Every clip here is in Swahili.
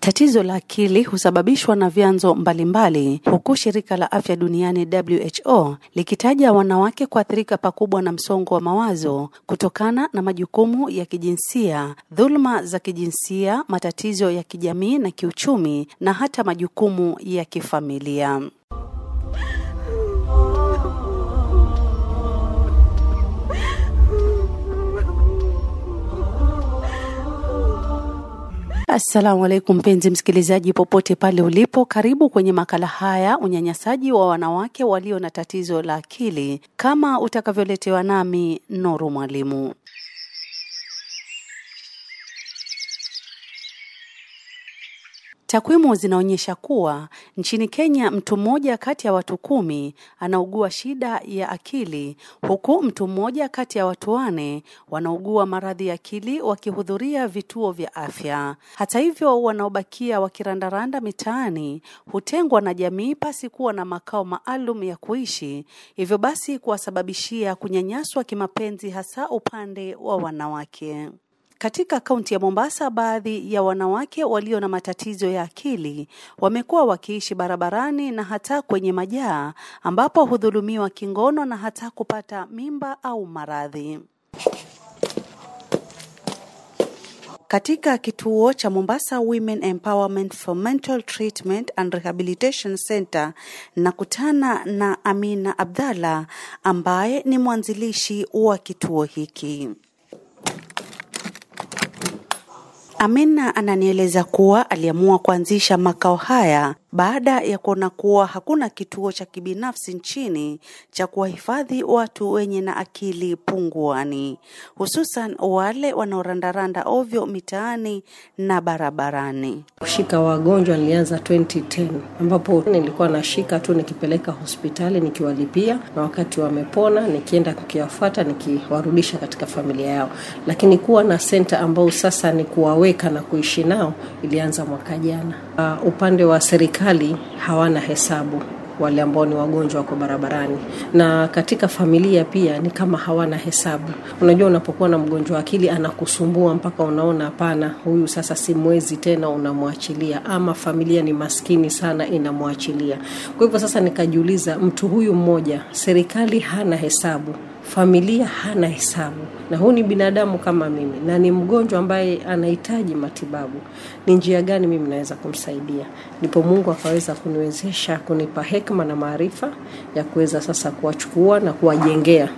Tatizo la akili husababishwa na vyanzo mbalimbali, huku shirika la afya duniani WHO likitaja wanawake kuathirika pakubwa na msongo wa mawazo kutokana na majukumu ya kijinsia, dhuluma za kijinsia, matatizo ya kijamii na kiuchumi, na hata majukumu ya kifamilia. Assalamu alaikum mpenzi msikilizaji, popote pale ulipo, karibu kwenye makala haya, unyanyasaji wa wanawake walio na tatizo la akili, kama utakavyoletewa nami Nuru Mwalimu. Takwimu zinaonyesha kuwa nchini Kenya mtu mmoja kati ya watu kumi anaugua shida ya akili, huku mtu mmoja kati ya watu wane wanaugua maradhi ya akili wakihudhuria vituo vya afya. Hata hivyo, wanaobakia wakirandaranda mitaani hutengwa na jamii pasi kuwa na makao maalum ya kuishi, hivyo basi kuwasababishia kunyanyaswa kimapenzi, hasa upande wa wanawake. Katika kaunti ya Mombasa, baadhi ya wanawake walio na matatizo ya akili wamekuwa wakiishi barabarani na hata kwenye majaa ambapo hudhulumiwa kingono na hata kupata mimba au maradhi. Katika kituo cha Mombasa Women Empowerment for Mental Treatment and Rehabilitation Center nakutana na Amina Abdalla ambaye ni mwanzilishi wa kituo hiki. Amina ananieleza kuwa aliamua kuanzisha makao haya baada ya kuona kuwa hakuna kituo cha kibinafsi nchini cha kuwahifadhi watu wenye na akili punguani, hususan wale wanaorandaranda ovyo mitaani na barabarani. Kushika wagonjwa nilianza 2010 ambapo nilikuwa nashika tu nikipeleka hospitali nikiwalipia, na wakati wamepona nikienda kukiwafuata nikiwarudisha katika familia yao, lakini kuwa na senta ambao sasa ni kuwaweka na kuishi nao ilianza mwaka jana. Uh, upande wa serikali hawana hesabu wale ambao ni wagonjwa wako barabarani, na katika familia pia ni kama hawana hesabu. Unajua, unapokuwa na mgonjwa wa akili anakusumbua mpaka unaona hapana, huyu sasa simwezi tena, unamwachilia, ama familia ni maskini sana, inamwachilia. Kwa hivyo sasa nikajiuliza, mtu huyu mmoja, serikali hana hesabu familia hana hesabu, na huu ni binadamu kama mimi na ni mgonjwa ambaye anahitaji matibabu. Ni njia gani mimi naweza kumsaidia? Ndipo Mungu akaweza kuniwezesha kunipa hekima na maarifa ya kuweza sasa kuwachukua na kuwajengea.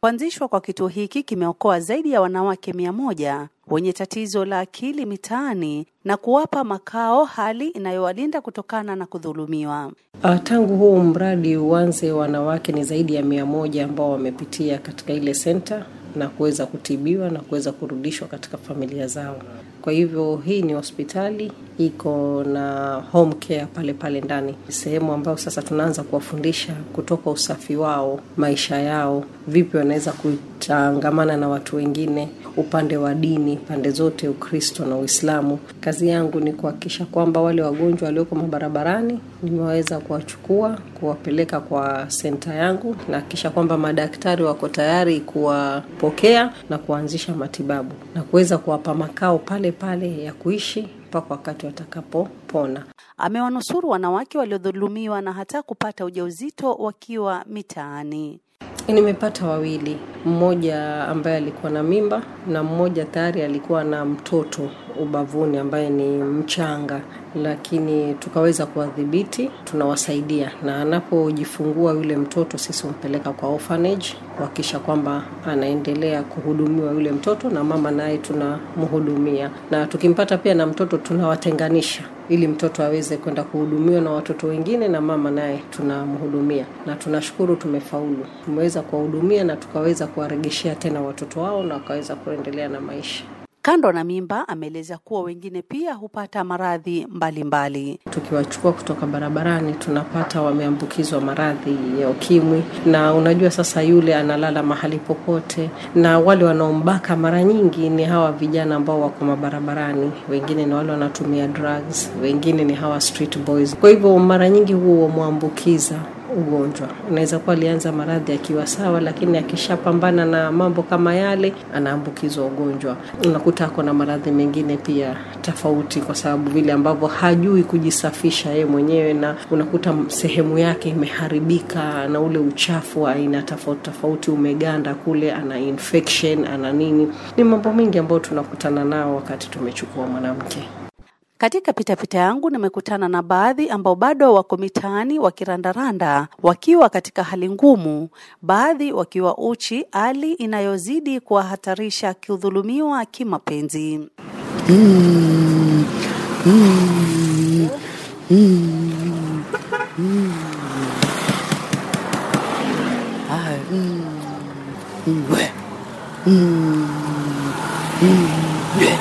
Kuanzishwa kwa kituo hiki kimeokoa zaidi ya wanawake mia moja wenye tatizo la akili mitaani na kuwapa makao, hali inayowalinda kutokana na kudhulumiwa. Uh, tangu huu mradi uanze, wanawake ni zaidi ya mia moja ambao wamepitia katika ile senta na kuweza kutibiwa na kuweza kurudishwa katika familia zao. Kwa hivyo hii ni hospitali iko na home care pale pale ndani, sehemu ambayo sasa tunaanza kuwafundisha kutoka usafi wao, maisha yao, vipi wanaweza kutangamana na watu wengine, upande wa dini, pande zote, Ukristo na Uislamu. Kazi yangu ni kuhakikisha kwamba wale wagonjwa walioko mabarabarani nimeweza kuwachukua, kuwapeleka kwa senta yangu, na hakikisha kwamba madaktari wako tayari kuwapokea na kuanzisha matibabu na kuweza kuwapa makao pale pale ya kuishi mpaka wakati watakapopona. Amewanusuru wanawake waliodhulumiwa na hata kupata ujauzito wakiwa mitaani. Nimepata wawili, mmoja ambaye alikuwa na mimba na mmoja tayari alikuwa na mtoto ubavuni ambaye ni mchanga, lakini tukaweza kuwadhibiti, tunawasaidia. Na anapojifungua yule mtoto, sisi humpeleka kwa orphanage kuhakikisha kwamba anaendelea kuhudumiwa yule mtoto, na mama naye tunamhudumia, na tukimpata pia na mtoto tunawatenganisha ili mtoto aweze kwenda kuhudumiwa na watoto wengine na mama naye tunamhudumia, na tunashukuru tumefaulu, tumeweza kuwahudumia na tukaweza kuwaregeshea tena watoto wao na wakaweza kuendelea na maisha. Kando na mimba, ameeleza kuwa wengine pia hupata maradhi mbalimbali. Tukiwachukua kutoka barabarani, tunapata wameambukizwa maradhi ya ukimwi, na unajua sasa yule analala mahali popote, na wale wanaombaka mara nyingi ni hawa vijana ambao wako mabarabarani, wengine ni wale wanatumia drugs, wengine ni hawa street boys. Kwa hivyo mara nyingi huo wamwambukiza ugonjwa. Unaweza kuwa alianza maradhi akiwa sawa, lakini akishapambana na mambo kama yale anaambukizwa ugonjwa. Unakuta ako na maradhi mengine pia tofauti, kwa sababu vile ambavyo hajui kujisafisha yeye mwenyewe, na unakuta sehemu yake imeharibika na ule uchafu wa aina tofauti tofauti umeganda kule, ana infection, ana nini. Ni mambo mengi ambayo tunakutana nao wakati tumechukua mwanamke. Katika pitapita yangu nimekutana na baadhi ambao bado wako mitaani wakirandaranda wakiwa katika hali ngumu, baadhi wakiwa uchi, hali inayozidi kuwahatarisha kudhulumiwa kimapenzi. Mm, mm, mm, mm. Ah, mm, mm, we. Mm, mm, we.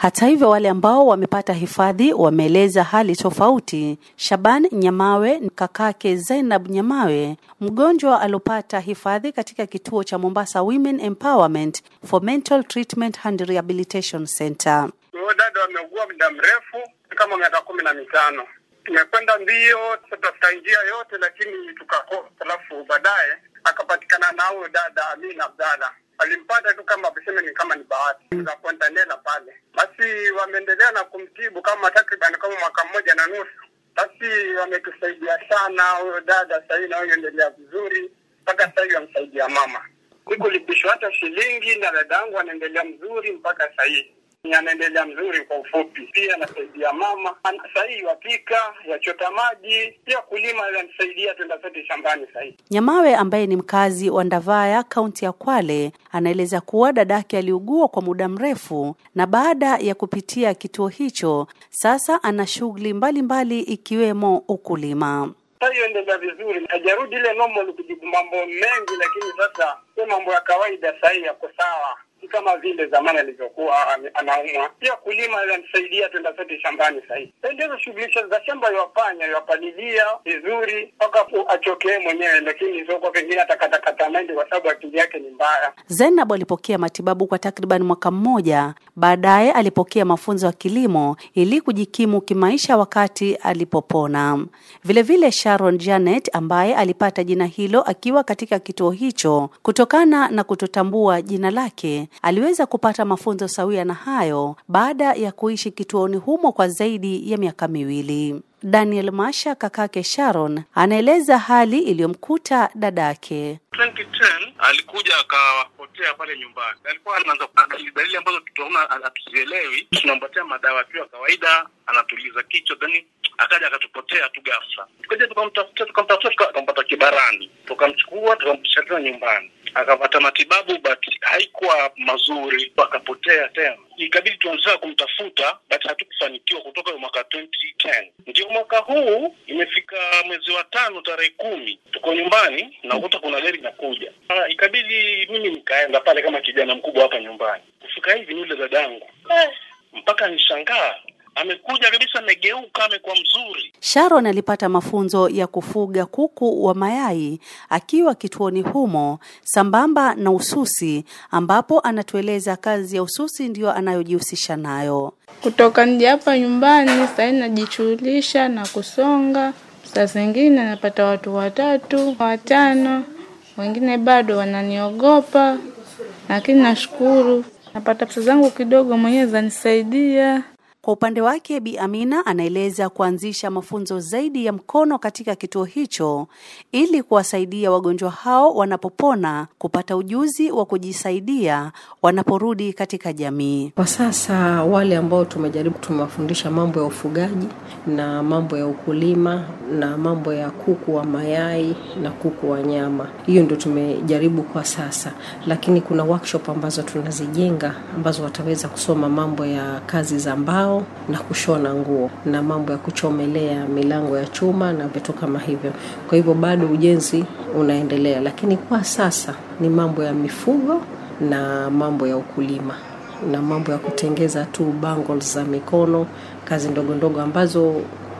Hata hivyo wale ambao wamepata hifadhi wameeleza hali tofauti. Shaban Nyamawe, kakake Zainab Nyamawe, mgonjwa aliopata hifadhi katika kituo cha Mombasa Women Empowerment for Mental Treatment and Rehabilitation Center. Huyo dada ameugua muda mrefu kama miaka kumi na mitano. Tumekwenda mbio tutafuta njia yote, lakini tukakosa. Alafu baadaye akapatikana na huyo dada Amina Abdalla alimpata tu kama tuseme ni kama ni bahati za Fontanela pale. Basi wameendelea na kumtibu kama takriban kama mwaka mmoja na nusu. Basi wametusaidia sana, huyo dada sahii nayoendelea vizuri mpaka sahii wamsaidia mama, sikulipishwa hata shilingi, na dada yangu anaendelea mzuri mpaka sahii anaendelea mzuri. Kwa ufupi, pia anasaidia mama sahii, wapika yachota maji, pia kulima, ananisaidia twenda sote shambani sahii. Nyamawe ambaye ni mkazi wa Ndavaya, kaunti ya Kwale, anaeleza kuwa dadake aliugua kwa muda mrefu na baada ya kupitia kituo hicho, sasa ana shughuli mbalimbali ikiwemo ukulima. Sasa hiyo endelea vizuri, hajarudi ile normal kujibu mambo mengi, lakini sasa mambo ya kawaida, sahii yako sawa kama vile zamani alivyokuwa anaumwa. Pia kulima inamsaidia, twenda sote shambani sahii. Ndizo shughuli za shamba iwafanya yawapalilia vizuri mpaka achokee mwenyewe, lakini soko pengine atakatakata mendi kwa sababu akili yake ni mbaya. Zainab alipokea matibabu kwa takriban mwaka mmoja. Baadaye alipokea mafunzo ya kilimo ili kujikimu kimaisha wakati alipopona. Vilevile vile Sharon Janet ambaye alipata jina hilo akiwa katika kituo hicho kutokana na kutotambua jina lake aliweza kupata mafunzo sawia na hayo baada ya kuishi kituoni humo kwa zaidi ya miaka miwili. Daniel Masha, kakake Sharon, anaeleza hali iliyomkuta dadake. 2010 alikuja akapotea pale nyumbani, alikuwa anaanza dalili ambazo tutaona hatuzielewi. Tunampatia madawa tu ya kawaida, anatuliza kichwa, then akaja akatupotea tu ghafla. Tukaja tukamtafuta, tukamtafuta, tukampata Kibarani, tukamchukua, tukampisha nyumbani, akapata matibabu but haikuwa mazuri, akapotea tena. Ikabidi tuanzia kumtafuta but hatukufanikiwa kutoka mwaka 2010. Ndio mwaka huu imefika mwezi wa tano tarehe kumi, tuko nyumbani nakuta kuna gari inakuja. Ikabidi mimi nikaenda pale kama kijana mkubwa hapa nyumbani. Kufika hivi nule dadangu eh, mpaka nishangaa amekuja kabisa, amegeuka, amekuwa mzuri. Sharon alipata mafunzo ya kufuga kuku wa mayai akiwa kituoni humo sambamba na ususi, ambapo anatueleza kazi ya ususi ndiyo anayojihusisha nayo. Kutoka nje hapa nyumbani sahii najishughulisha na kusonga, saa zingine napata watu watatu watano, wengine bado wananiogopa, lakini nashukuru napata pesa zangu kidogo mwenyewe zanisaidia. Kwa upande wake Bi Amina anaeleza kuanzisha mafunzo zaidi ya mkono katika kituo hicho ili kuwasaidia wagonjwa hao wanapopona kupata ujuzi wa kujisaidia wanaporudi katika jamii. Kwa sasa wale ambao tumejaribu tumewafundisha mambo ya ufugaji na mambo ya ukulima na mambo ya kuku wa mayai na kuku wa nyama. Hiyo ndio tumejaribu kwa sasa, lakini kuna workshop ambazo tunazijenga ambazo wataweza kusoma mambo ya kazi za mbao na kushona nguo na mambo ya kuchomelea milango ya chuma na vitu kama hivyo. Kwa hivyo bado ujenzi unaendelea, lakini kwa sasa ni mambo ya mifugo na mambo ya ukulima na mambo ya kutengeza tu bangles za mikono, kazi ndogo ndogo ambazo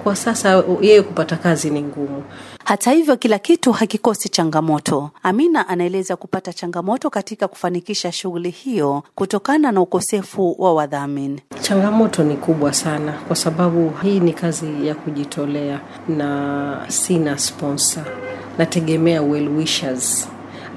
kwa sasa yeye kupata kazi ni ngumu. Hata hivyo, kila kitu hakikosi changamoto. Amina anaeleza kupata changamoto katika kufanikisha shughuli hiyo kutokana na ukosefu wa wadhamini. Changamoto ni kubwa sana, kwa sababu hii ni kazi ya kujitolea na sina sponsor, nategemea well wishers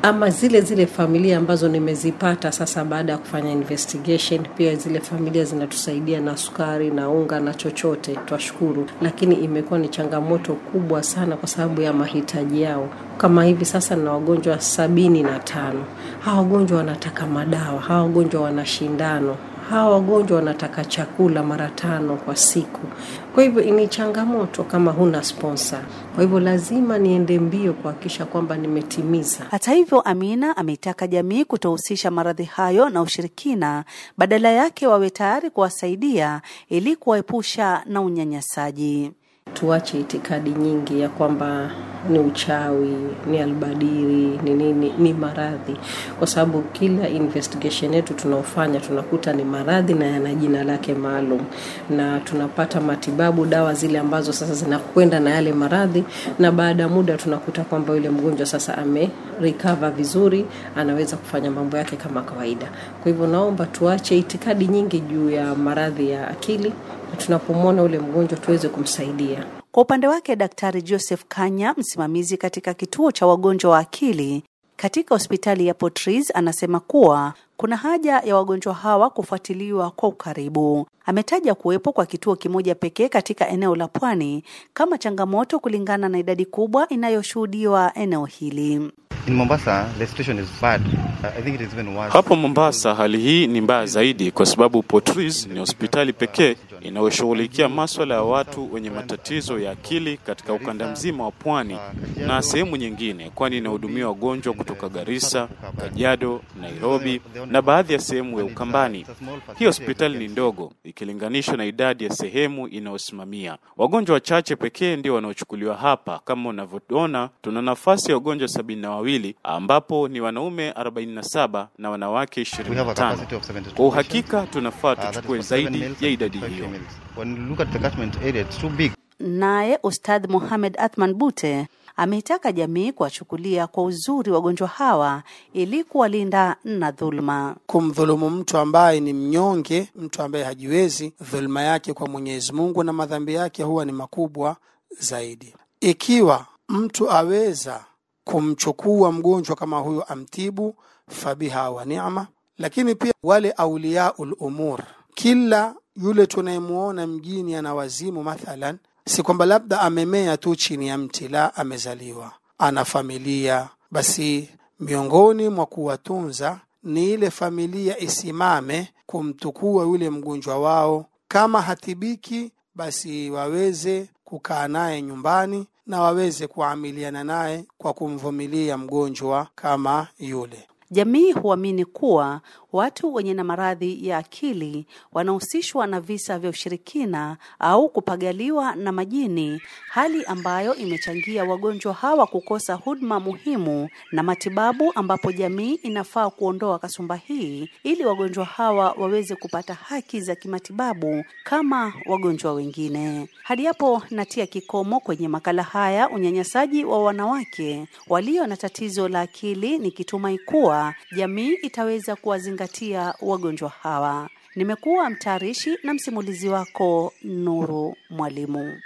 ama zile zile familia ambazo nimezipata sasa baada ya kufanya investigation. Pia zile familia zinatusaidia na sukari na unga na chochote, twashukuru, lakini imekuwa ni changamoto kubwa sana kwa sababu ya mahitaji yao. Kama hivi sasa na wagonjwa sabini na tano. Hawa wagonjwa wanataka madawa, hawa wagonjwa wana shindano hawa wagonjwa wanataka chakula mara tano kwa siku. Kwa hivyo ni changamoto kama huna sponsa. Kwa hivyo lazima niende mbio kuhakikisha kwamba nimetimiza. Hata hivyo, Amina ameitaka jamii kutohusisha maradhi hayo na ushirikina, badala yake wawe tayari kuwasaidia ili kuwaepusha na unyanyasaji. Tuache itikadi nyingi ya kwamba ni uchawi, ni albadiri, ni nini, ni maradhi, kwa sababu kila investigation yetu tunaofanya tunakuta ni maradhi na yana jina lake maalum, na tunapata matibabu, dawa zile ambazo sasa zinakwenda na yale maradhi, na baada ya muda tunakuta kwamba yule mgonjwa sasa ame vizuri, anaweza kufanya mambo yake kama kawaida. Kwa hivyo naomba tuache itikadi nyingi juu ya maradhi ya akili, tunapomwona ule mgonjwa tuweze kumsaidia. Kwa upande wake Daktari Joseph Kanya, msimamizi katika kituo cha wagonjwa wa akili katika hospitali ya Potris, anasema kuwa kuna haja ya wagonjwa hawa kufuatiliwa kwa ukaribu. Ametaja kuwepo kwa kituo kimoja pekee katika eneo la Pwani kama changamoto kulingana na idadi kubwa inayoshuhudiwa eneo hili. In Mombasa, the situation is bad. I think it is even worse. Hapo Mombasa hali hii ni mbaya zaidi kwa sababu Potris ni hospitali pekee inayoshughulikia maswala ya watu wenye matatizo ya akili katika ukanda mzima wa pwani na sehemu nyingine, kwani inahudumia wagonjwa kutoka Garissa, Kajiado, Nairobi na baadhi ya sehemu ya Ukambani. Hii hospitali ni ndogo ikilinganishwa na idadi ya sehemu inayosimamia. Wagonjwa wachache pekee ndio wanaochukuliwa hapa. Kama unavyoona, tuna nafasi ya wagonjwa sabini na wawili ambapo ni wanaume 47 na wanawake We 25. capacity of 72 Kwa uhakika tunafaa Uh, tuchukue zaidi ya idadi hiyo. females. When you look at the catchment area, it's too big. Naye Ustadh Mohamed Athman Bute ameitaka jamii kuwachukulia kwa uzuri wagonjwa hawa ili kuwalinda na dhuluma. kumdhulumu mtu ambaye ni mnyonge, mtu ambaye hajiwezi, dhuluma yake kwa Mwenyezi Mungu na madhambi yake huwa ni makubwa zaidi. Ikiwa mtu aweza kumchukua mgonjwa kama huyo amtibu, fabiha wa ni'ma. Lakini pia wale auliyaul umur, kila yule tunayemwona mjini ana wazimu mathalan, si kwamba labda amemea tu chini ya mti, la, amezaliwa, ana familia, basi miongoni mwa kuwatunza ni ile familia isimame kumtukua yule mgonjwa wao, kama hatibiki, basi waweze kukaa naye nyumbani na waweze kuamiliana naye kwa kumvumilia mgonjwa kama yule. Jamii huamini kuwa watu wenye na maradhi ya akili wanahusishwa na visa vya ushirikina au kupagaliwa na majini, hali ambayo imechangia wagonjwa hawa kukosa huduma muhimu na matibabu, ambapo jamii inafaa kuondoa kasumba hii ili wagonjwa hawa waweze kupata haki za kimatibabu kama wagonjwa wengine. Hadi hapo natia kikomo kwenye makala haya, unyanyasaji wa wanawake walio na tatizo la akili, nikitumai kuwa jamii itaweza kuwazingatia wagonjwa hawa. Nimekuwa mtayarishi na msimulizi wako Nuru Mwalimu.